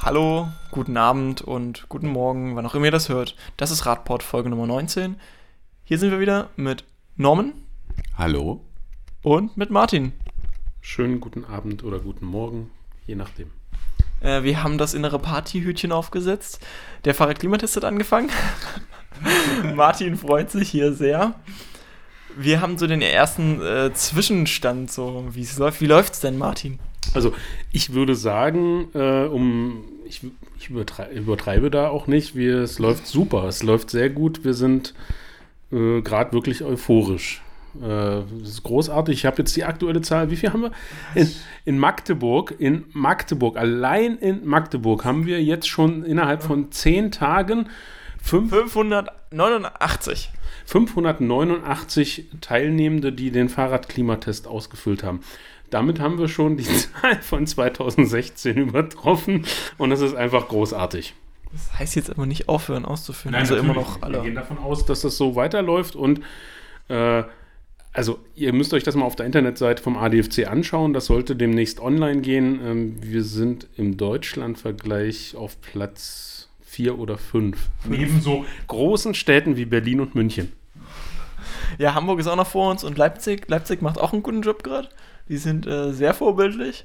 Hallo, guten Abend und guten Morgen, wann auch immer ihr das hört. Das ist Radport Folge Nummer 19. Hier sind wir wieder mit Norman Hallo. und mit Martin. Schönen guten Abend oder guten Morgen, je nachdem. Äh, wir haben das innere Partyhütchen aufgesetzt. Der Fahrradklimatest hat angefangen. Martin freut sich hier sehr. Wir haben so den ersten äh, Zwischenstand, so wie es läuft. Wie läuft's denn, Martin? Also ich würde sagen, äh, um ich, ich übertrei übertreibe da auch nicht, wir, es läuft super, es läuft sehr gut, wir sind äh, gerade wirklich euphorisch. Äh, das ist großartig. Ich habe jetzt die aktuelle Zahl. Wie viel haben wir? In, in Magdeburg, in Magdeburg, allein in Magdeburg haben wir jetzt schon innerhalb von zehn Tagen fünf 589. 589 Teilnehmende, die den Fahrradklimatest ausgefüllt haben. Damit haben wir schon die Zahl von 2016 übertroffen und das ist einfach großartig. Das heißt jetzt aber nicht aufhören auszufüllen. also immer noch alle. Wir gehen davon aus, dass das so weiterläuft und äh, also ihr müsst euch das mal auf der Internetseite vom ADFC anschauen. Das sollte demnächst online gehen. Ähm, wir sind im Deutschlandvergleich auf Platz 4 oder 5. Neben so großen Städten wie Berlin und München. Ja, Hamburg ist auch noch vor uns und Leipzig. Leipzig macht auch einen guten Job gerade. Die sind äh, sehr vorbildlich.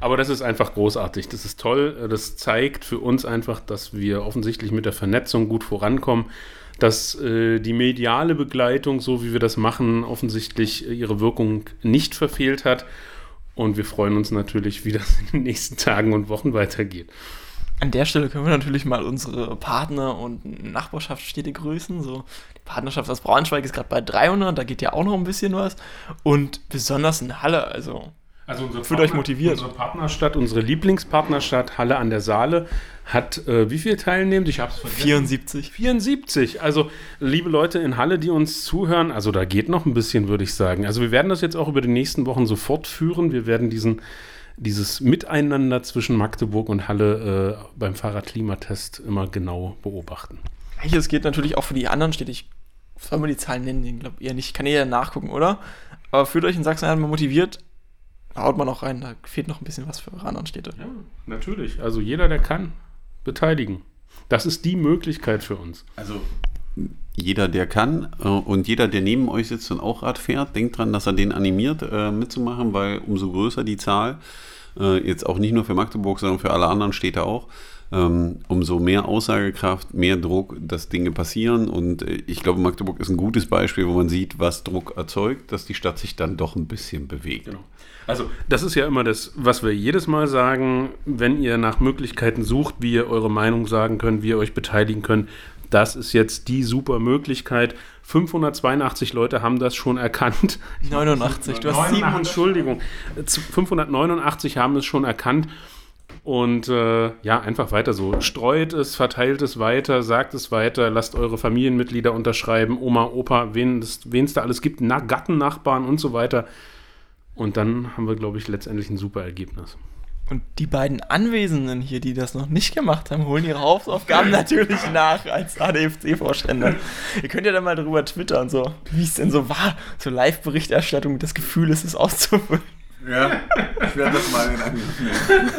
Aber das ist einfach großartig. Das ist toll. Das zeigt für uns einfach, dass wir offensichtlich mit der Vernetzung gut vorankommen, dass äh, die mediale Begleitung, so wie wir das machen, offensichtlich ihre Wirkung nicht verfehlt hat. Und wir freuen uns natürlich, wie das in den nächsten Tagen und Wochen weitergeht. An der Stelle können wir natürlich mal unsere Partner und Nachbarschaftsstädte grüßen. So, die Partnerschaft aus Braunschweig ist gerade bei 300, da geht ja auch noch ein bisschen was. Und besonders in Halle, also Also unsere Fühlt euch motiviert. Unsere Partnerstadt, unsere Lieblingspartnerstadt Halle an der Saale hat äh, wie viel teilnehmend? Ich habe es vergessen. 74. 74. Also, liebe Leute in Halle, die uns zuhören, also da geht noch ein bisschen, würde ich sagen. Also, wir werden das jetzt auch über die nächsten Wochen so fortführen. Wir werden diesen, dieses Miteinander zwischen Magdeburg und Halle äh, beim Fahrradklimatest immer genau beobachten. Es geht natürlich auch für die anderen Städte. Ich soll man die Zahlen nennen, ich glaube eher nicht. Kann jeder nachgucken, oder? Aber fühlt euch in Sachsen-Anhalt mal motiviert. Haut man auch rein, da fehlt noch ein bisschen was für eure anderen Städte. Ja, natürlich. Also, jeder, der kann, beteiligen. Das ist die Möglichkeit für uns. Also jeder, der kann äh, und jeder, der neben euch sitzt und auch Rad fährt, denkt dran, dass er den animiert äh, mitzumachen, weil umso größer die Zahl, äh, jetzt auch nicht nur für Magdeburg, sondern für alle anderen Städte auch, ähm, umso mehr Aussagekraft, mehr Druck, dass Dinge passieren. Und ich glaube, Magdeburg ist ein gutes Beispiel, wo man sieht, was Druck erzeugt, dass die Stadt sich dann doch ein bisschen bewegt. Genau. Also, das ist ja immer das, was wir jedes Mal sagen, wenn ihr nach Möglichkeiten sucht, wie ihr eure Meinung sagen könnt, wie ihr euch beteiligen könnt. Das ist jetzt die super Möglichkeit. 582 Leute haben das schon erkannt. 89, du hast 7, 700. Entschuldigung. 589 haben es schon erkannt. Und äh, ja, einfach weiter so. Streut es, verteilt es weiter, sagt es weiter, lasst eure Familienmitglieder unterschreiben, Oma, Opa, wen es da alles gibt, Na, Gatten, Nachbarn und so weiter. Und dann haben wir, glaube ich, letztendlich ein super Ergebnis. Und die beiden Anwesenden hier, die das noch nicht gemacht haben, holen ihre Hausaufgaben natürlich nach als ADFC-Vorstände. Ihr könnt ja dann mal drüber twittern, so, wie es denn so war, so Live-Berichterstattung mit das Gefühl ist, es auszufüllen. Ja, ich werde das mal in Angriff nehmen.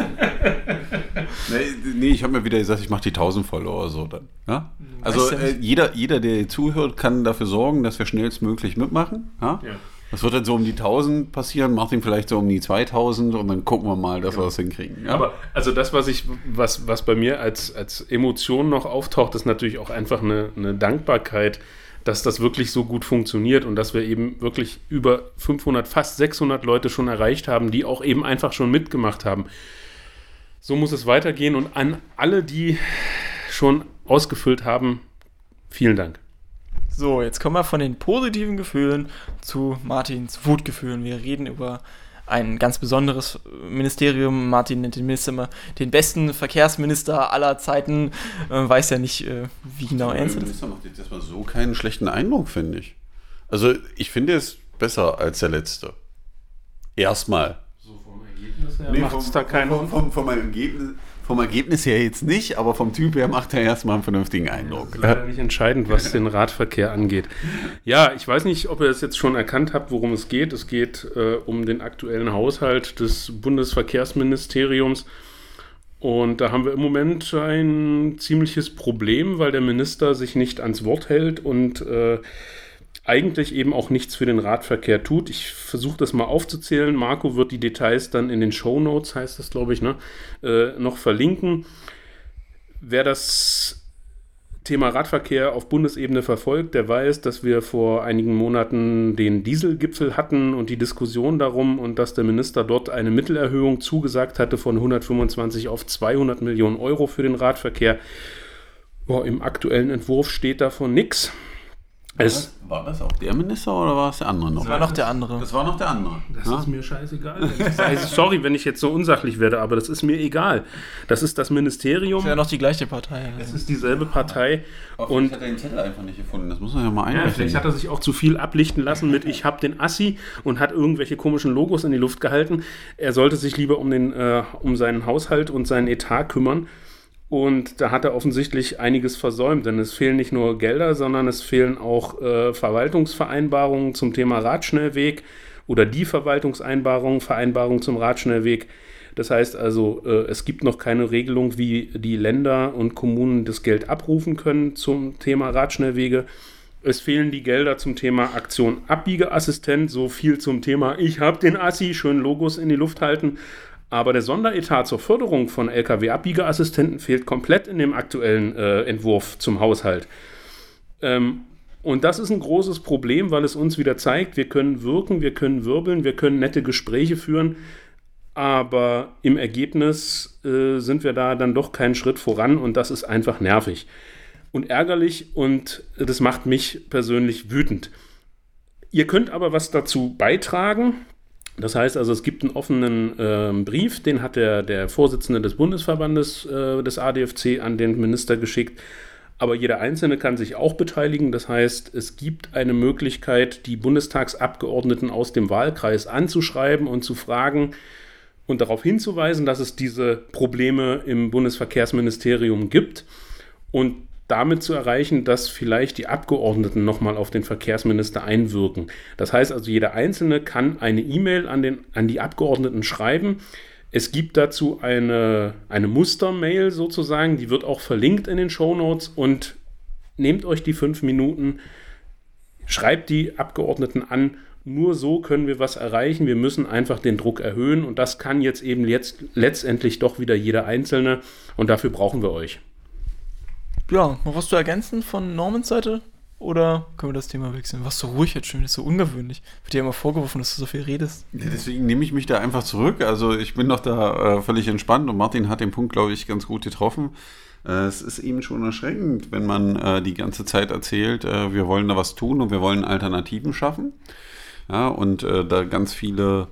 nee, nee, ich habe mir wieder gesagt, ich mache die 1000 Follower so dann. Ja? Also äh, jeder, jeder, der zuhört, kann dafür sorgen, dass wir schnellstmöglich mitmachen. Ja? Ja. Das wird dann so um die 1000 passieren, Martin vielleicht so um die 2000 und dann gucken wir mal, dass wir das hinkriegen. Ja? Aber also das, was ich, was, was bei mir als, als Emotion noch auftaucht, ist natürlich auch einfach eine, eine Dankbarkeit, dass das wirklich so gut funktioniert und dass wir eben wirklich über 500, fast 600 Leute schon erreicht haben, die auch eben einfach schon mitgemacht haben. So muss es weitergehen und an alle, die schon ausgefüllt haben, vielen Dank. So, jetzt kommen wir von den positiven Gefühlen zu Martins Wutgefühlen. Wir reden über ein ganz besonderes Ministerium. Martin nennt den Minister immer den besten Verkehrsminister aller Zeiten. Äh, weiß ja nicht, äh, wie genau Der ernst er das Minister macht jetzt erstmal so keinen schlechten Eindruck, finde ich. Also ich finde es besser als der letzte. Erstmal. So vom Ergebnis her macht es da keinen vom, vom, vom, Ergebnis, vom Ergebnis her jetzt nicht, aber vom Typ her macht er erstmal einen vernünftigen Eindruck. Das ist leider nicht entscheidend, was den Radverkehr angeht. Ja, ich weiß nicht, ob ihr es jetzt schon erkannt habt, worum es geht. Es geht äh, um den aktuellen Haushalt des Bundesverkehrsministeriums. Und da haben wir im Moment ein ziemliches Problem, weil der Minister sich nicht ans Wort hält und äh, eigentlich eben auch nichts für den Radverkehr tut. Ich versuche das mal aufzuzählen. Marco wird die Details dann in den Show Notes, heißt das, glaube ich, ne, äh, noch verlinken. Wer das Thema Radverkehr auf Bundesebene verfolgt, der weiß, dass wir vor einigen Monaten den Dieselgipfel hatten und die Diskussion darum und dass der Minister dort eine Mittelerhöhung zugesagt hatte von 125 auf 200 Millionen Euro für den Radverkehr. Boah, Im aktuellen Entwurf steht davon nichts. War das, war das auch der Minister oder war es der andere noch? Das war noch der andere. Das war noch der andere. Das ja? ist mir scheißegal. Wenn sorry, wenn ich jetzt so unsachlich werde, aber das ist mir egal. Das ist das Ministerium. Das ist ja noch die gleiche Partei. Es ist dieselbe Partei. Aber Und vielleicht hat er den Zettel einfach nicht gefunden. Das muss man ja mal ja, einrechnen. vielleicht hat er sich auch zu viel ablichten lassen mit ich hab den Assi und hat irgendwelche komischen Logos in die Luft gehalten. Er sollte sich lieber um, den, äh, um seinen Haushalt und seinen Etat kümmern. Und da hat er offensichtlich einiges versäumt, denn es fehlen nicht nur Gelder, sondern es fehlen auch äh, Verwaltungsvereinbarungen zum Thema Radschnellweg oder die Verwaltungseinbarungen, Vereinbarungen zum Radschnellweg. Das heißt also, äh, es gibt noch keine Regelung, wie die Länder und Kommunen das Geld abrufen können zum Thema Radschnellwege. Es fehlen die Gelder zum Thema Aktion Abbiegeassistent, so viel zum Thema Ich hab den Assi, schön Logos in die Luft halten. Aber der Sonderetat zur Förderung von Lkw-Abbiegeassistenten fehlt komplett in dem aktuellen äh, Entwurf zum Haushalt. Ähm, und das ist ein großes Problem, weil es uns wieder zeigt, wir können wirken, wir können wirbeln, wir können nette Gespräche führen, aber im Ergebnis äh, sind wir da dann doch keinen Schritt voran und das ist einfach nervig und ärgerlich und das macht mich persönlich wütend. Ihr könnt aber was dazu beitragen. Das heißt also, es gibt einen offenen äh, Brief, den hat der, der Vorsitzende des Bundesverbandes äh, des ADFC an den Minister geschickt. Aber jeder Einzelne kann sich auch beteiligen. Das heißt, es gibt eine Möglichkeit, die Bundestagsabgeordneten aus dem Wahlkreis anzuschreiben und zu fragen und darauf hinzuweisen, dass es diese Probleme im Bundesverkehrsministerium gibt. Und damit zu erreichen, dass vielleicht die Abgeordneten nochmal auf den Verkehrsminister einwirken. Das heißt also, jeder Einzelne kann eine E-Mail an, an die Abgeordneten schreiben. Es gibt dazu eine, eine Mustermail sozusagen, die wird auch verlinkt in den Show Notes und nehmt euch die fünf Minuten, schreibt die Abgeordneten an. Nur so können wir was erreichen. Wir müssen einfach den Druck erhöhen und das kann jetzt eben jetzt letztendlich doch wieder jeder Einzelne und dafür brauchen wir euch. Ja, noch was zu ergänzen von Normans Seite? Oder können wir das Thema wechseln? Was so ruhig jetzt schon, das ist so ungewöhnlich. Wird dir immer vorgeworfen, dass du so viel redest. Ja, deswegen nehme ich mich da einfach zurück. Also ich bin doch da äh, völlig entspannt und Martin hat den Punkt, glaube ich, ganz gut getroffen. Äh, es ist eben schon erschreckend, wenn man äh, die ganze Zeit erzählt, äh, wir wollen da was tun und wir wollen Alternativen schaffen. Ja, und äh, da ganz viele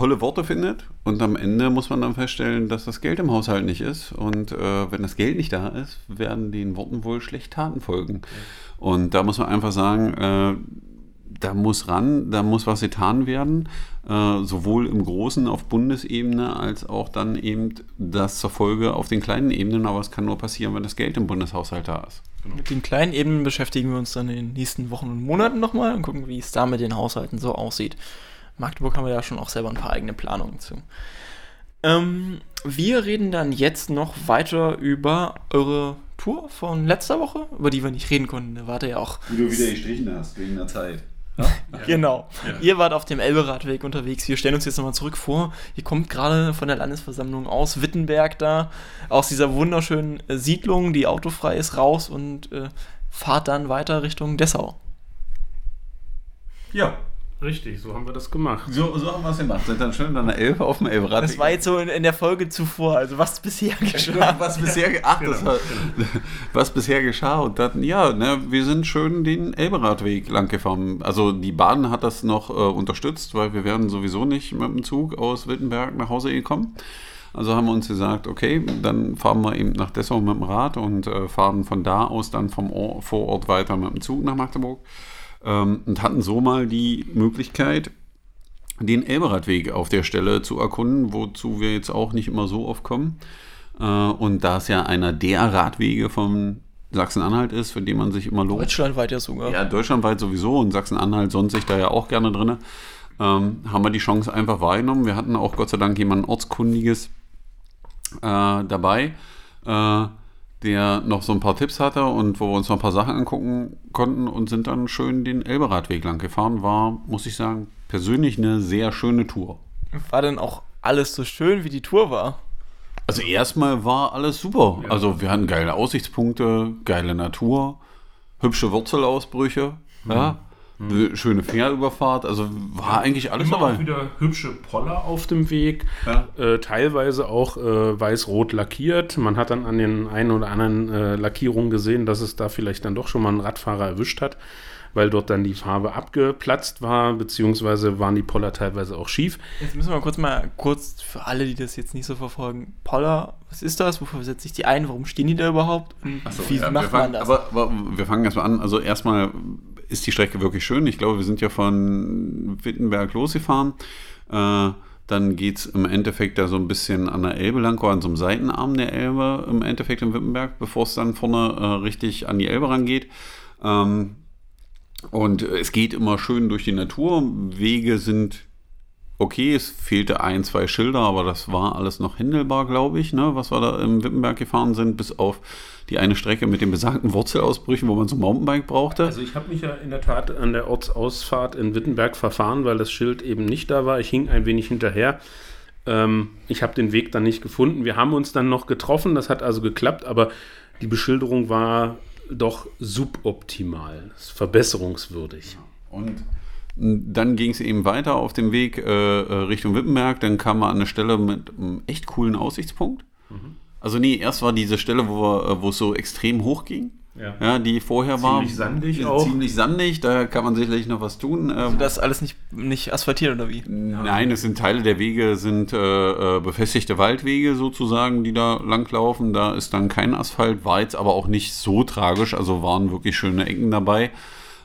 tolle Worte findet und am Ende muss man dann feststellen, dass das Geld im Haushalt nicht ist und äh, wenn das Geld nicht da ist, werden den Worten wohl schlecht Taten folgen. Und da muss man einfach sagen, äh, da muss ran, da muss was getan werden, äh, sowohl im Großen auf Bundesebene als auch dann eben das zur Folge auf den kleinen Ebenen, aber es kann nur passieren, wenn das Geld im Bundeshaushalt da ist. Mit den kleinen Ebenen beschäftigen wir uns dann in den nächsten Wochen und Monaten nochmal und gucken, wie es da mit den Haushalten so aussieht. Magdeburg haben wir ja schon auch selber ein paar eigene Planungen zu. Ähm, wir reden dann jetzt noch weiter über eure Tour von letzter Woche, über die wir nicht reden konnten. Da wart ihr ja auch. Wie du wieder gestrichen hast, wegen der Zeit. Genau. Ihr wart auf dem Elberadweg unterwegs. Wir stellen uns jetzt nochmal zurück vor. Ihr kommt gerade von der Landesversammlung aus Wittenberg da, aus dieser wunderschönen äh, Siedlung, die autofrei ist, raus und äh, fahrt dann weiter Richtung Dessau. Ja, Richtig, so haben wir das gemacht. so, so haben wir es gemacht. Sind dann schön an der Elbe auf dem Elberad. Das war jetzt so in, in der Folge zuvor, also was bisher geschah. was bisher, ach, das war, was bisher geschah und dann, ja, ne, wir sind schön den Elberadweg lang gefahren. Also die Bahn hat das noch äh, unterstützt, weil wir wären sowieso nicht mit dem Zug aus Wittenberg nach Hause gekommen. Also haben wir uns gesagt, okay, dann fahren wir eben nach Dessau mit dem Rad und äh, fahren von da aus dann vom Or Vorort weiter mit dem Zug nach Magdeburg ähm, und hatten so mal die Möglichkeit, den Elberadweg auf der Stelle zu erkunden, wozu wir jetzt auch nicht immer so oft kommen. Äh, und da es ja einer der Radwege von Sachsen-Anhalt ist, für den man sich immer lohnt. Deutschlandweit ja sogar. Ja, deutschlandweit sowieso und Sachsen-Anhalt sonst sich da ja auch gerne drin. Ähm, haben wir die Chance einfach wahrgenommen. Wir hatten auch Gott sei Dank jemanden Ortskundiges, äh, dabei, äh, der noch so ein paar Tipps hatte und wo wir uns noch ein paar Sachen angucken konnten und sind dann schön den Elberadweg lang gefahren. War, muss ich sagen, persönlich eine sehr schöne Tour. War denn auch alles so schön, wie die Tour war? Also erstmal war alles super. Ja. Also wir hatten geile Aussichtspunkte, geile Natur, hübsche Wurzelausbrüche, mhm. ja, mhm. schöne Fährüberfahrt. Also war eigentlich alles Immer dabei. Auch wieder hübsche Poller auf dem Weg, ja. äh, teilweise auch äh, weiß-rot lackiert. Man hat dann an den einen oder anderen äh, Lackierungen gesehen, dass es da vielleicht dann doch schon mal einen Radfahrer erwischt hat weil dort dann die Farbe abgeplatzt war, beziehungsweise waren die Poller teilweise auch schief. Jetzt müssen wir kurz mal, kurz für alle, die das jetzt nicht so verfolgen, Poller, was ist das? Wofür setzt sich die ein? Warum stehen die da überhaupt? Und so, wie ja, macht fangen, man das? Aber, aber wir fangen erstmal an. Also erstmal ist die Strecke wirklich schön. Ich glaube, wir sind ja von Wittenberg losgefahren. Äh, dann geht es im Endeffekt da so ein bisschen an der Elbe lang, oder an so einem Seitenarm der Elbe im Endeffekt in Wittenberg, bevor es dann vorne äh, richtig an die Elbe rangeht. Ähm, und es geht immer schön durch die Natur. Wege sind okay, es fehlte ein, zwei Schilder, aber das war alles noch händelbar, glaube ich, ne, was wir da im Wippenberg gefahren sind, bis auf die eine Strecke mit den besagten Wurzelausbrüchen, wo man so ein Mountainbike brauchte. Also ich habe mich ja in der Tat an der Ortsausfahrt in Wittenberg verfahren, weil das Schild eben nicht da war. Ich hing ein wenig hinterher. Ähm, ich habe den Weg dann nicht gefunden. Wir haben uns dann noch getroffen, das hat also geklappt, aber die Beschilderung war doch suboptimal, verbesserungswürdig. Und dann ging es eben weiter auf dem Weg äh, äh, Richtung Wippenberg. Dann kam man an eine Stelle mit einem echt coolen Aussichtspunkt. Mhm. Also nee, erst war diese Stelle, wo, äh, wo es so extrem hoch ging. Ja. ja. die vorher ziemlich war. Ziemlich sandig auch. Ziemlich sandig, da kann man sicherlich noch was tun. Also das alles nicht, nicht asphaltiert oder wie? Nein, es sind Teile der Wege, sind äh, äh, befestigte Waldwege sozusagen, die da langlaufen. Da ist dann kein Asphalt, war jetzt aber auch nicht so tragisch, also waren wirklich schöne Ecken dabei.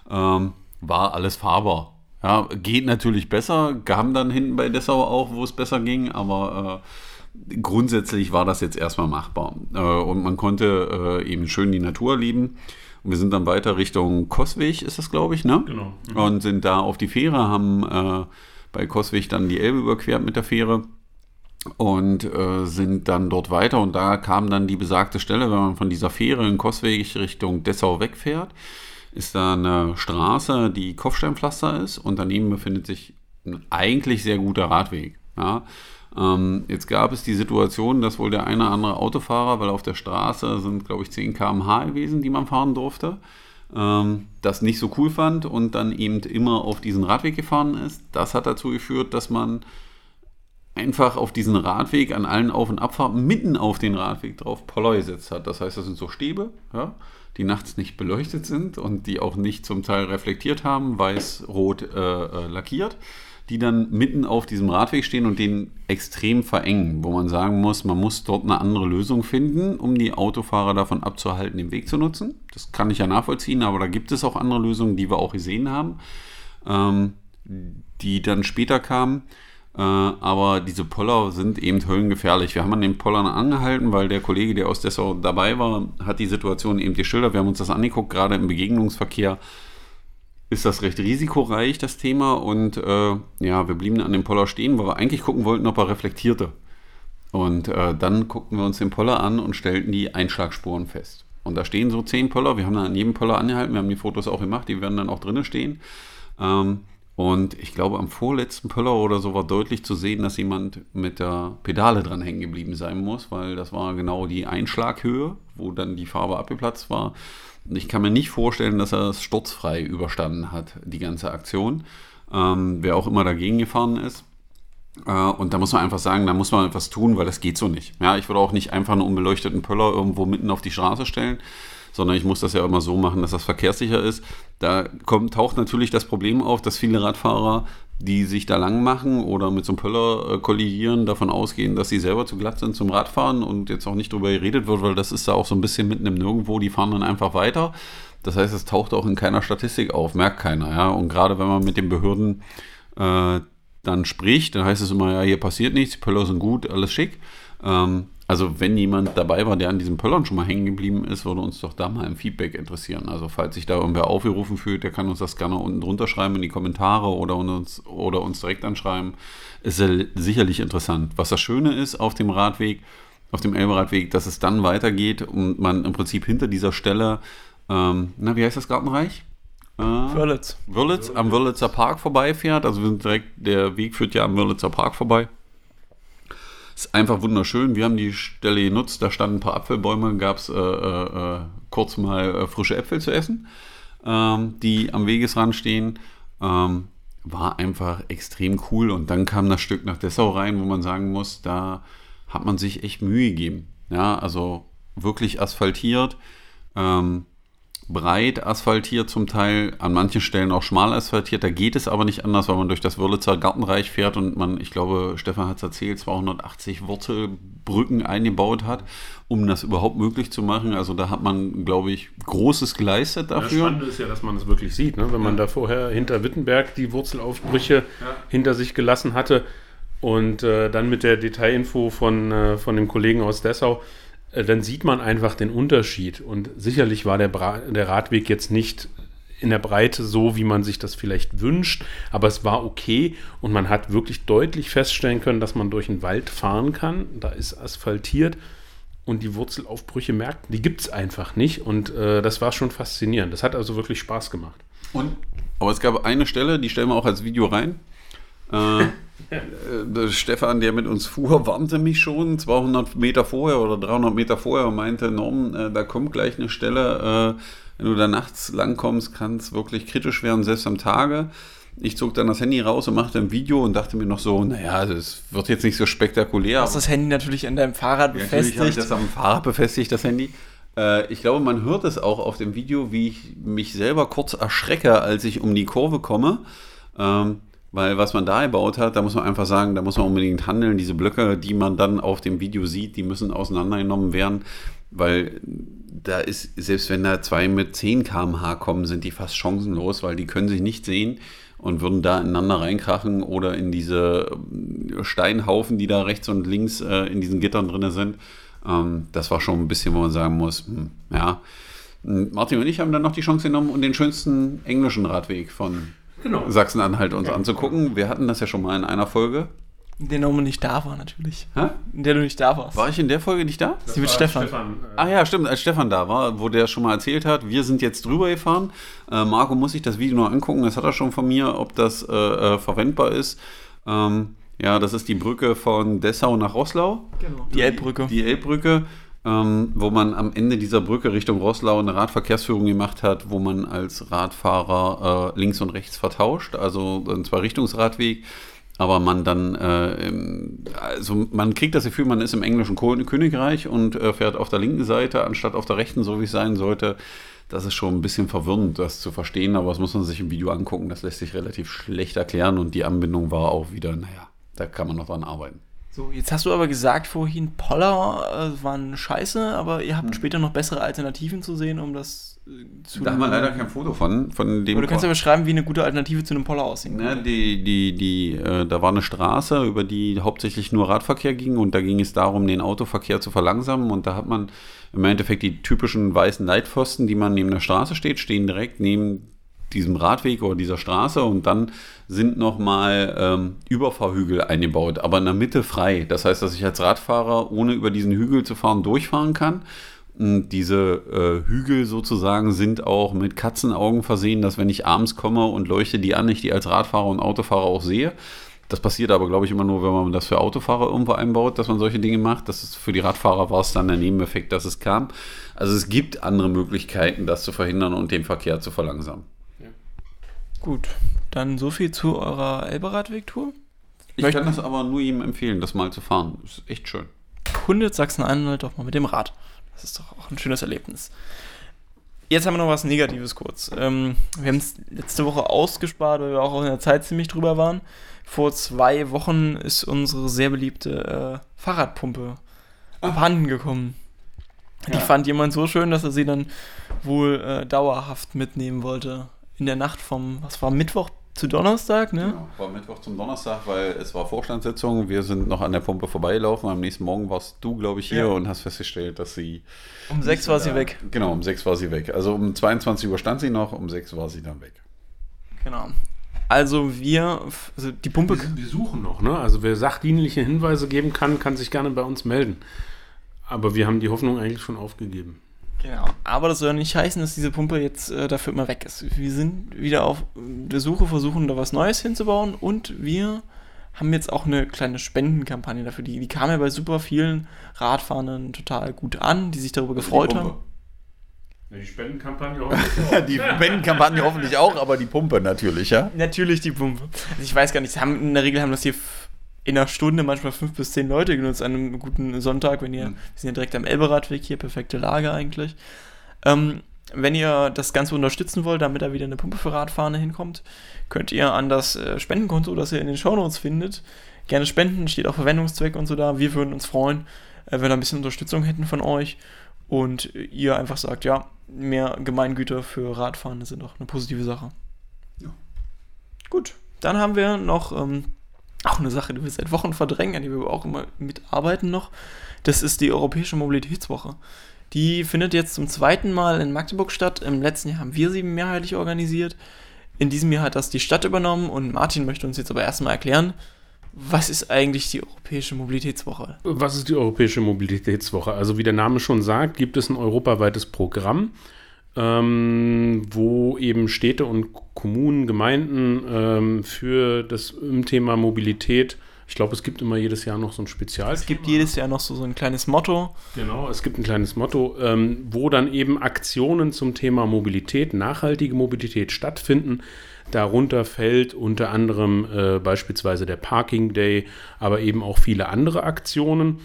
Ähm, war alles fahrbar. Ja, geht natürlich besser, kam dann hinten bei Dessau auch, wo es besser ging, aber äh, grundsätzlich war das jetzt erstmal machbar. Äh, und man konnte äh, eben schön die Natur erleben. Und wir sind dann weiter Richtung Koswig, ist das, glaube ich, ne? Genau. Mhm. Und sind da auf die Fähre, haben äh, bei Koswig dann die Elbe überquert mit der Fähre und äh, sind dann dort weiter. Und da kam dann die besagte Stelle, wenn man von dieser Fähre in Koswig Richtung Dessau wegfährt, ist da eine Straße, die Kopfsteinpflaster ist und daneben befindet sich ein eigentlich sehr guter Radweg. Ja? Ähm, jetzt gab es die Situation, dass wohl der eine oder andere Autofahrer, weil auf der Straße sind, glaube ich, 10 km/h gewesen, die man fahren durfte, ähm, das nicht so cool fand und dann eben immer auf diesen Radweg gefahren ist. Das hat dazu geführt, dass man einfach auf diesen Radweg an allen Auf- und Abfahrten mitten auf den Radweg drauf Polloi gesetzt hat. Das heißt, das sind so Stäbe, ja, die nachts nicht beleuchtet sind und die auch nicht zum Teil reflektiert haben, weiß-rot äh, äh, lackiert die dann mitten auf diesem Radweg stehen und den extrem verengen, wo man sagen muss, man muss dort eine andere Lösung finden, um die Autofahrer davon abzuhalten, den Weg zu nutzen. Das kann ich ja nachvollziehen, aber da gibt es auch andere Lösungen, die wir auch gesehen haben, ähm, die dann später kamen. Äh, aber diese Poller sind eben höllengefährlich. Wir haben an den Pollern angehalten, weil der Kollege, der aus Dessau dabei war, hat die Situation eben geschildert. Wir haben uns das angeguckt, gerade im Begegnungsverkehr ist das recht risikoreich, das Thema. Und äh, ja, wir blieben an dem Poller stehen, weil wir eigentlich gucken wollten, ob er reflektierte. Und äh, dann guckten wir uns den Poller an und stellten die Einschlagspuren fest. Und da stehen so zehn Poller. Wir haben dann an jedem Poller angehalten. Wir haben die Fotos auch gemacht. Die werden dann auch drinnen stehen. Ähm, und ich glaube, am vorletzten Poller oder so war deutlich zu sehen, dass jemand mit der Pedale dran hängen geblieben sein muss, weil das war genau die Einschlaghöhe, wo dann die Farbe abgeplatzt war. Und ich kann mir nicht vorstellen, dass er es sturzfrei überstanden hat, die ganze Aktion. Ähm, wer auch immer dagegen gefahren ist. Äh, und da muss man einfach sagen, da muss man etwas tun, weil das geht so nicht. Ja, ich würde auch nicht einfach einen unbeleuchteten Pöller irgendwo mitten auf die Straße stellen, sondern ich muss das ja immer so machen, dass das verkehrssicher ist. Da kommt, taucht natürlich das Problem auf, dass viele Radfahrer die sich da lang machen oder mit so einem Pöller äh, kollidieren, davon ausgehen, dass sie selber zu glatt sind zum Radfahren und jetzt auch nicht drüber geredet wird, weil das ist da auch so ein bisschen mitten im Nirgendwo, die fahren dann einfach weiter. Das heißt, es taucht auch in keiner Statistik auf, merkt keiner, ja. Und gerade wenn man mit den Behörden äh, dann spricht, dann heißt es immer, ja, hier passiert nichts, die Pöller sind gut, alles schick. Ähm, also wenn jemand dabei war, der an diesem Pöllern schon mal hängen geblieben ist, würde uns doch da mal ein Feedback interessieren. Also falls sich da irgendwer aufgerufen fühlt, der kann uns das gerne unten drunter schreiben in die Kommentare oder uns, oder uns direkt anschreiben. Ist ja sicherlich interessant. Was das Schöne ist auf dem Radweg, auf dem Elberadweg, dass es dann weitergeht und man im Prinzip hinter dieser Stelle, ähm, na, wie heißt das Gartenreich? Äh, Wörlitz. Wörlitz, am Wörlitzer Park vorbeifährt. Also wir sind direkt, der Weg führt ja am Wörlitzer Park vorbei. Ist einfach wunderschön. Wir haben die Stelle genutzt, da standen ein paar Apfelbäume, gab es äh, äh, kurz mal äh, frische Äpfel zu essen, ähm, die am Wegesrand stehen. Ähm, war einfach extrem cool. Und dann kam das Stück nach Dessau rein, wo man sagen muss, da hat man sich echt Mühe gegeben. Ja, also wirklich asphaltiert. Ähm, breit asphaltiert zum Teil, an manchen Stellen auch schmal asphaltiert. Da geht es aber nicht anders, weil man durch das Wörlitzer Gartenreich fährt und man, ich glaube, Stefan hat es erzählt, 280 Wurzelbrücken eingebaut hat, um das überhaupt möglich zu machen. Also da hat man, glaube ich, Großes geleistet Das dafür. Spannende ist ja, dass man es wirklich sieht. Ne? Wenn man da vorher hinter Wittenberg die Wurzelaufbrüche hinter sich gelassen hatte und äh, dann mit der Detailinfo von, äh, von dem Kollegen aus Dessau, dann sieht man einfach den Unterschied. Und sicherlich war der, Bra der Radweg jetzt nicht in der Breite so, wie man sich das vielleicht wünscht, aber es war okay und man hat wirklich deutlich feststellen können, dass man durch den Wald fahren kann. Da ist asphaltiert und die Wurzelaufbrüche merkt, die gibt es einfach nicht und äh, das war schon faszinierend. Das hat also wirklich Spaß gemacht. Und, aber es gab eine Stelle, die stellen wir auch als Video rein. Äh, äh, Stefan, der mit uns fuhr, warnte mich schon 200 Meter vorher oder 300 Meter vorher und meinte, Norm, äh, da kommt gleich eine Stelle, äh, wenn du da nachts langkommst, kann es wirklich kritisch werden, selbst am Tage. Ich zog dann das Handy raus und machte ein Video und dachte mir noch so, naja, das wird jetzt nicht so spektakulär. Du hast das Handy natürlich an deinem Fahrrad Ja, natürlich habe ich befestigt. das am Fahrrad befestigt, das Handy. Äh, ich glaube, man hört es auch auf dem Video, wie ich mich selber kurz erschrecke, als ich um die Kurve komme. Ähm, weil was man da gebaut hat, da muss man einfach sagen, da muss man unbedingt handeln. Diese Blöcke, die man dann auf dem Video sieht, die müssen auseinandergenommen werden, weil da ist, selbst wenn da zwei mit 10 km/h kommen, sind die fast chancenlos, weil die können sich nicht sehen und würden da ineinander reinkrachen oder in diese ähm, Steinhaufen, die da rechts und links äh, in diesen Gittern drin sind. Ähm, das war schon ein bisschen, wo man sagen muss, hm, ja. Martin und ich haben dann noch die Chance genommen und den schönsten englischen Radweg von Genau. Sachsen-Anhalt uns anzugucken. Wir hatten das ja schon mal in einer Folge. In der Norman nicht da war, natürlich. Hä? In der du nicht da warst. War ich in der Folge nicht da? Sie mit Stefan. äh, Ah ja, stimmt, als Stefan da war, wo der schon mal erzählt hat, wir sind jetzt drüber gefahren. Äh, Marco muss sich das Video noch angucken, das hat er schon von mir, ob das äh, äh, verwendbar ist. Ähm, ja, das ist die Brücke von Dessau nach Roßlau. Genau. Die Elbbrücke. Die Elbbrücke, ähm, wo man am Ende dieser Brücke Richtung Roßlau eine Radverkehrsführung gemacht hat, wo man als Radfahrer äh, links und rechts vertauscht, also ein Zwei-Richtungsradweg. Aber man dann, äh, also man kriegt das Gefühl, man ist im englischen Königreich und äh, fährt auf der linken Seite, anstatt auf der rechten, so wie es sein sollte. Das ist schon ein bisschen verwirrend, das zu verstehen, aber das muss man sich im Video angucken. Das lässt sich relativ schlecht erklären und die Anbindung war auch wieder, naja, da kann man noch dran arbeiten. So, jetzt hast du aber gesagt vorhin, Poller äh, waren scheiße, aber ihr habt später noch bessere Alternativen zu sehen, um das äh, zu. Da haben wir leider kein Foto von, von dem Aber du kannst ja beschreiben, wie eine gute Alternative zu einem Poller aussehen kann. die, die, die, äh, da war eine Straße, über die hauptsächlich nur Radverkehr ging und da ging es darum, den Autoverkehr zu verlangsamen und da hat man im Endeffekt die typischen weißen Leitpfosten, die man neben der Straße steht, stehen direkt neben diesem Radweg oder dieser Straße und dann sind nochmal ähm, Überfahrhügel eingebaut, aber in der Mitte frei. Das heißt, dass ich als Radfahrer, ohne über diesen Hügel zu fahren, durchfahren kann. Und diese äh, Hügel sozusagen sind auch mit Katzenaugen versehen, dass wenn ich abends komme und leuchte die an, ich die als Radfahrer und Autofahrer auch sehe. Das passiert aber, glaube ich, immer nur, wenn man das für Autofahrer irgendwo einbaut, dass man solche Dinge macht. Das ist für die Radfahrer war es dann der Nebeneffekt, dass es kam. Also es gibt andere Möglichkeiten, das zu verhindern und den Verkehr zu verlangsamen. Gut, dann so viel zu eurer Elberadweg-Tour. Ich Möchten- kann das aber nur jedem empfehlen, das mal zu fahren. Das ist echt schön. Kundet Sachsen-Anhalt doch mal mit dem Rad. Das ist doch auch ein schönes Erlebnis. Jetzt haben wir noch was Negatives kurz. Ähm, wir haben es letzte Woche ausgespart, weil wir auch in der Zeit ziemlich drüber waren. Vor zwei Wochen ist unsere sehr beliebte äh, Fahrradpumpe abhanden gekommen. Die Ja. fand jemand so schön, dass er sie dann wohl äh, dauerhaft mitnehmen wollte. In der Nacht vom, was war, Mittwoch zu Donnerstag, ne? Genau, war Mittwoch zum Donnerstag, weil es war Vorstandssitzung. Wir sind noch an der Pumpe vorbeigelaufen. Am nächsten Morgen warst du, glaube ich, hier Ja. und hast festgestellt, dass sie. Um sechs war sie weg. Genau, um sechs war sie weg. Also um 22 Uhr stand sie noch, um sechs war sie dann weg. Genau. Also wir, also die Pumpe. Wir, wir suchen noch, ne? Also wer sachdienliche Hinweise geben kann, kann sich gerne bei uns melden. Aber wir haben die Hoffnung eigentlich schon aufgegeben. Genau. Aber das soll nicht heißen, dass diese Pumpe jetzt äh, dafür immer weg ist. Wir sind wieder auf der Suche, versuchen da was Neues hinzubauen und wir haben jetzt auch eine kleine Spendenkampagne dafür. Die, die kam ja bei super vielen Radfahrern total gut an, die sich darüber gefreut die haben. Ja, die Spendenkampagne hoffentlich Die Spendenkampagne hoffentlich auch, aber die Pumpe natürlich, ja. Natürlich die Pumpe. Also ich weiß gar nicht, haben, in der Regel haben das hier in einer Stunde manchmal fünf bis zehn Leute genutzt an einem guten Sonntag, wenn ihr, Mhm. wir sind ja direkt am Elberadweg hier, perfekte Lage eigentlich. Ähm, wenn ihr das Ganze unterstützen wollt, damit da wieder eine Pumpe für Radfahrer hinkommt, könnt ihr an das äh, Spendenkonto, das ihr in den Shownotes findet, gerne spenden, steht auch Verwendungszweck und so da. Wir würden uns freuen, äh, wenn wir ein bisschen Unterstützung hätten von euch und ihr einfach sagt, ja, mehr Gemeingüter für Radfahrende sind doch eine positive Sache. Ja. Gut, dann haben wir noch ähm, auch eine Sache, die wir seit Wochen verdrängen, an die wir auch immer mitarbeiten noch. Das ist die Europäische Mobilitätswoche. Die findet jetzt zum zweiten Mal in Magdeburg statt. Im letzten Jahr haben wir sie mehrheitlich organisiert. In diesem Jahr hat das die Stadt übernommen und Martin möchte uns jetzt aber erstmal erklären, was ist eigentlich die Europäische Mobilitätswoche? Was ist die Europäische Mobilitätswoche? Also wie der Name schon sagt, gibt es ein europaweites Programm, ähm, wo eben Städte und Kommunen, Gemeinden ähm, für das im Thema Mobilität, ich glaube, es gibt immer jedes Jahr noch so ein Spezial. Es gibt jedes Jahr noch so, so ein kleines Motto. Genau, es gibt ein kleines Motto, ähm, wo dann eben Aktionen zum Thema Mobilität, nachhaltige Mobilität stattfinden. Darunter fällt unter anderem äh, beispielsweise der Parking Day, aber eben auch viele andere Aktionen.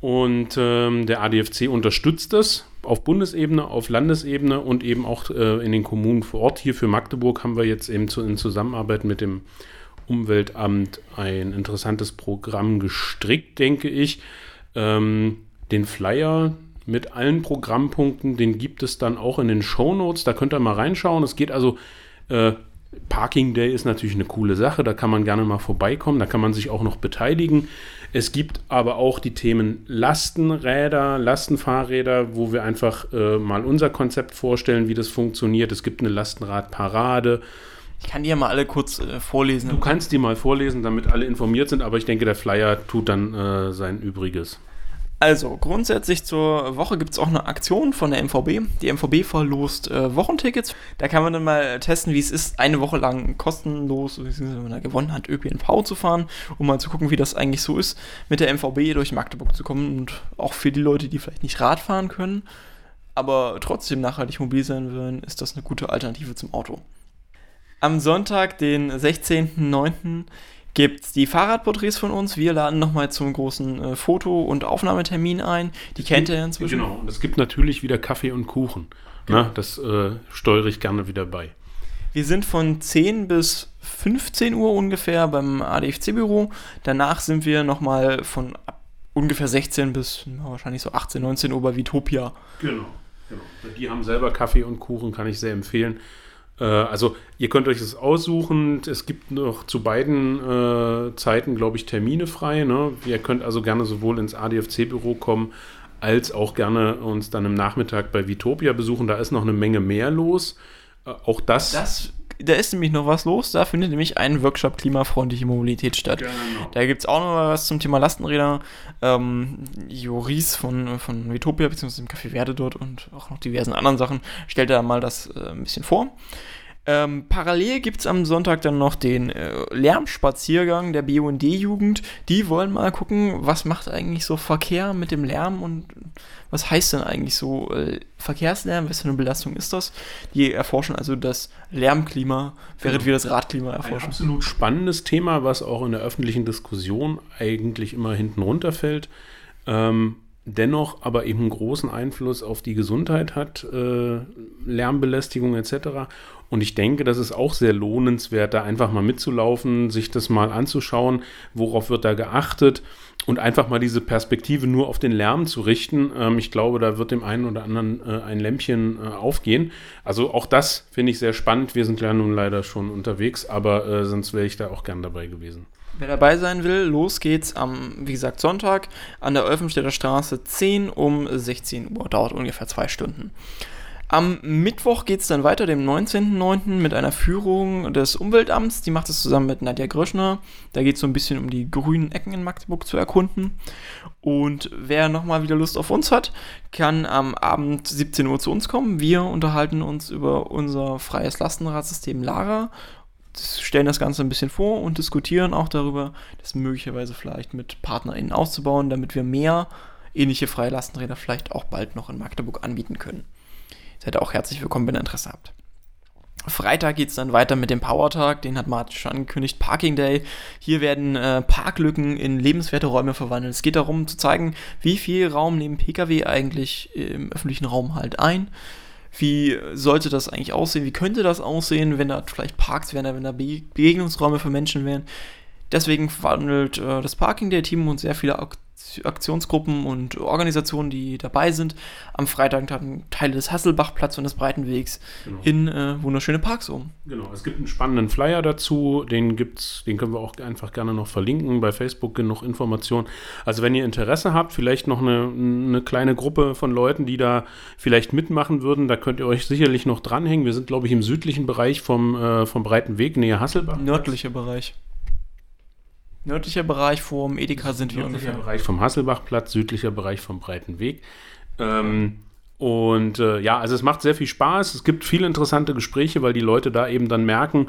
Und ähm, der ADFC unterstützt das auf Bundesebene, auf Landesebene und eben auch äh, in den Kommunen vor Ort. Hier für Magdeburg haben wir jetzt eben zu, in Zusammenarbeit mit dem Umweltamt ein interessantes Programm gestrickt, denke ich. Ähm, den Flyer mit allen Programmpunkten, den gibt es dann auch in den Shownotes. Da könnt ihr mal reinschauen. Es geht also, äh, Parking Day ist natürlich eine coole Sache. Da kann man gerne mal vorbeikommen. Da kann man sich auch noch beteiligen. Es gibt aber auch die Themen Lastenräder, Lastenfahrräder, wo wir einfach äh, mal unser Konzept vorstellen, wie das funktioniert. Es gibt eine Lastenradparade. Ich kann die ja mal alle kurz äh, vorlesen. Du kannst die mal vorlesen, damit alle informiert sind, aber ich denke, der Flyer tut dann äh, sein Übriges. Also, grundsätzlich zur Woche gibt es auch eine Aktion von der MVB. Die MVB verlost äh, Wochentickets. Da kann man dann mal testen, wie es ist, eine Woche lang kostenlos, beziehungsweise wenn man da gewonnen hat, ÖPNV zu fahren, um mal zu gucken, wie das eigentlich so ist, mit der MVB durch Magdeburg zu kommen. Und auch für die Leute, die vielleicht nicht Rad fahren können, aber trotzdem nachhaltig mobil sein wollen, ist das eine gute Alternative zum Auto. Am Sonntag, den 16.09., gibt es die Fahrradporträts von uns. Wir laden nochmal zum großen äh, Foto- und Aufnahmetermin ein. Die kennt ihr ja inzwischen. Genau, und es gibt natürlich wieder Kaffee und Kuchen. Na, das äh, steuere ich gerne wieder bei. Wir sind von 10 bis 15 Uhr ungefähr beim ADFC-Büro. Danach sind wir nochmal von ungefähr 16 bis na, wahrscheinlich so 18, 19 Uhr bei Vitopia. Genau, genau. Die haben selber Kaffee und Kuchen, kann ich sehr empfehlen. Äh, also ihr könnt euch das aussuchen. Es gibt noch zu beiden äh, Zeiten, glaube ich, Termine frei. Ne? Ihr könnt also gerne sowohl ins ADFC-Büro kommen, als auch gerne uns dann im Nachmittag bei Vitopia besuchen. Da ist noch eine Menge mehr los. Äh, auch das, Das, da ist nämlich noch was los. Da findet nämlich ein Workshop Klimafreundliche Mobilität statt. Genau. Da gibt es auch noch was zum Thema Lastenräder. Ähm, Joris von, von Vitopia, beziehungsweise dem Café Verde dort und auch noch diversen anderen Sachen, stellt da mal das äh, ein bisschen vor. Ähm, parallel gibt es am Sonntag dann noch den äh, Lärmspaziergang der BUND-Jugend. Die wollen mal gucken, was macht eigentlich so Verkehr mit dem Lärm und was heißt denn eigentlich so äh, Verkehrslärm, was für eine Belastung ist das? Die erforschen also das Lärmklima, während Genau. wir das Radklima Ein erforschen. absolut spannendes Thema, was auch in der öffentlichen Diskussion eigentlich immer hinten runterfällt. Ähm, dennoch aber eben einen großen Einfluss auf die Gesundheit hat, äh, Lärmbelästigung etc. Und ich denke, das ist auch sehr lohnenswert, da einfach mal mitzulaufen, sich das mal anzuschauen, worauf wird da geachtet und einfach mal diese Perspektive nur auf den Lärm zu richten. Ähm, ich glaube, da wird dem einen oder anderen äh, ein Lämpchen äh, aufgehen. Also auch das finde ich sehr spannend. Wir sind ja nun leider schon unterwegs, aber äh, sonst wäre ich da auch gern dabei gewesen. Wer dabei sein will, los geht's am, wie gesagt, Sonntag an der Olfenstädter Straße 10 um 16 Uhr. Dauert ungefähr zwei Stunden. Am Mittwoch geht es dann weiter, dem 19.09. mit einer Führung des Umweltamts. Die macht es zusammen mit Nadja Gröschner. Da geht es so ein bisschen um die grünen Ecken in Magdeburg zu erkunden. Und wer nochmal wieder Lust auf uns hat, kann am Abend 17 Uhr zu uns kommen. Wir unterhalten uns über unser freies Lastenradsystem Lara stellen das Ganze ein bisschen vor und diskutieren auch darüber, das möglicherweise vielleicht mit PartnerInnen auszubauen, damit wir mehr ähnliche freie Lastenräder vielleicht auch bald noch in Magdeburg anbieten können. Seid auch herzlich willkommen, wenn ihr Interesse habt. Freitag geht es dann weiter mit dem Powertag, den hat Martin schon angekündigt, Parking Day. Hier werden äh, Parklücken in lebenswerte Räume verwandelt. Es geht darum zu zeigen, wie viel Raum nehmen Pkw eigentlich im öffentlichen Raum halt ein. Wie sollte das eigentlich aussehen? Wie könnte das aussehen, wenn da vielleicht Parks wären, wenn da Begegnungsräume für Menschen wären? Deswegen verwandelt äh, das Parking Day Team und sehr viele Ak Aktionsgruppen und Organisationen, die dabei sind, am Freitag dann Teile des Hasselbachplatz und des Breitenwegs genau. in äh, wunderschöne Parks um. Genau, es gibt einen spannenden Flyer dazu, den gibt's, den können wir auch einfach gerne noch verlinken, bei Facebook genug Informationen. Also wenn ihr Interesse habt, vielleicht noch eine, eine kleine Gruppe von Leuten, die da vielleicht mitmachen würden, da könnt ihr euch sicherlich noch dranhängen. Wir sind, glaube ich, im südlichen Bereich vom, äh, vom Breitenweg, näher Hasselbach. Nördlicher Bereich. Nördlicher Bereich vom Edeka sind wir ungefähr. Nördlicher Bereich vom Hasselbachplatz, südlicher Bereich vom Breiten Weg. Ähm, und äh, ja, also es macht sehr viel Spaß. Es gibt viele interessante Gespräche, weil die Leute da eben dann merken,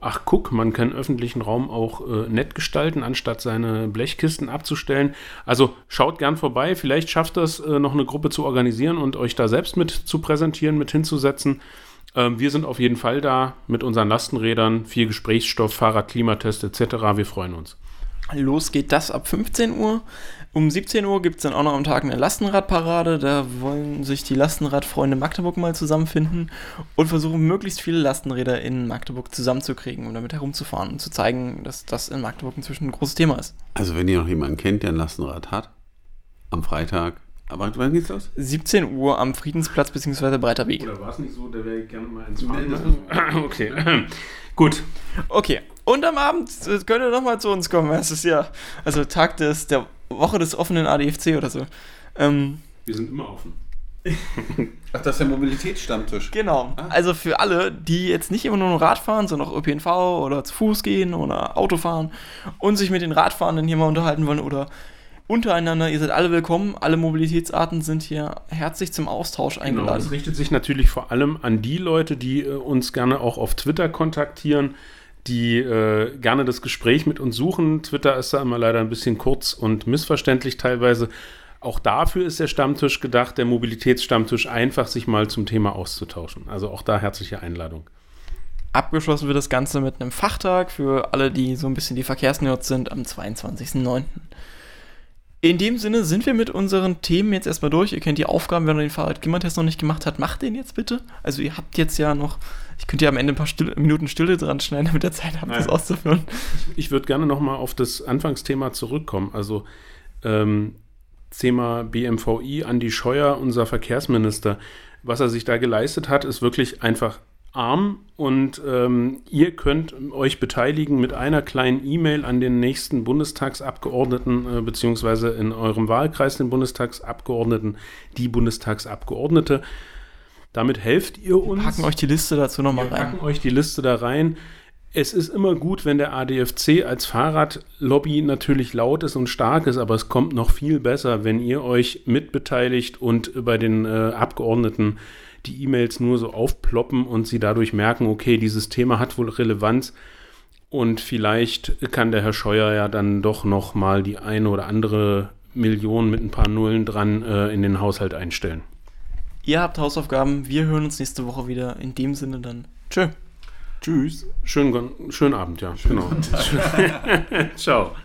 ach guck, man kann öffentlichen Raum auch äh, nett gestalten, anstatt seine Blechkisten abzustellen. Also schaut gern vorbei. Vielleicht schafft das äh, noch eine Gruppe zu organisieren und euch da selbst mit zu präsentieren, mit hinzusetzen. Ähm, wir sind auf jeden Fall da mit unseren Lastenrädern, viel Gesprächsstoff, Fahrrad, Klimatest etc. Wir freuen uns. Los geht das ab 15 Uhr. Um 17 Uhr gibt es dann auch noch am Tag eine Lastenradparade. Da wollen sich die Lastenradfreunde Magdeburg mal zusammenfinden und versuchen, möglichst viele Lastenräder in Magdeburg zusammenzukriegen, um damit herumzufahren und zu zeigen, dass das in Magdeburg inzwischen ein großes Thema ist. Also, wenn ihr noch jemanden kennt, der ein Lastenrad hat, am Freitag. Aber wann geht's los? 17 Uhr am Friedensplatz bzw. Breiter Weg. Oder war es nicht so, der wäre gerne mal ins Fahren. Okay. Gut. Okay. Und am Abend äh, könnt ihr nochmal zu uns kommen. Es ist ja, also Tag des, der Woche des offenen ADFC oder so. Ähm, Wir sind immer offen. Ach, das ist der Mobilitätsstammtisch. Genau. Ah. Also für alle, die jetzt nicht immer nur Rad fahren, sondern auch ÖPNV oder zu Fuß gehen oder Auto fahren und sich mit den Radfahrenden hier mal unterhalten wollen oder untereinander. Ihr seid alle willkommen. Alle Mobilitätsarten sind hier herzlich zum Austausch genau, eingeladen. Genau, das richtet sich natürlich vor allem an die Leute, die äh, uns gerne auch auf Twitter kontaktieren die äh, gerne das Gespräch mit uns suchen. Twitter ist da immer leider ein bisschen kurz und missverständlich teilweise. Auch dafür ist der Stammtisch gedacht, der Mobilitätsstammtisch, einfach sich mal zum Thema auszutauschen. Also auch da herzliche Einladung. Abgeschlossen wird das Ganze mit einem Fachtag für alle, die so ein bisschen die Verkehrsnerds sind, am 22.09. In dem Sinne sind wir mit unseren Themen jetzt erstmal durch. Ihr kennt die Aufgaben, wenn ihr den Fahrradklimmatest noch nicht gemacht habt, macht den jetzt bitte. Also ihr habt jetzt ja noch, ich könnte ja am Ende ein paar Stille, Minuten Stille dran schneiden, damit ihr Zeit habt, das auszuführen. Ich, ich würde gerne nochmal auf das Anfangsthema zurückkommen. Also ähm, Thema BMVI, Andi Scheuer, unser Verkehrsminister. Was er sich da geleistet hat, ist wirklich einfach arm und ähm, ihr könnt euch beteiligen mit einer kleinen E-Mail an den nächsten Bundestagsabgeordneten äh, beziehungsweise in eurem Wahlkreis den Bundestagsabgeordneten, die Bundestagsabgeordnete. Damit helft ihr uns. Wir packen euch die Liste dazu nochmal rein. Packen euch die Liste da rein. Es ist immer gut, wenn der ADFC als Fahrradlobby natürlich laut ist und stark ist, aber es kommt noch viel besser, wenn ihr euch mitbeteiligt und bei den äh, Abgeordneten die E-Mails nur so aufploppen und sie dadurch merken, okay, dieses Thema hat wohl Relevanz und vielleicht kann der Herr Scheuer ja dann doch noch mal die eine oder andere Million mit ein paar Nullen dran äh, in den Haushalt einstellen. Ihr habt Hausaufgaben, wir hören uns nächste Woche wieder. In dem Sinne dann. Tschö. Tschüss. Schönen, schönen Abend, ja. Schönen genau. Ciao.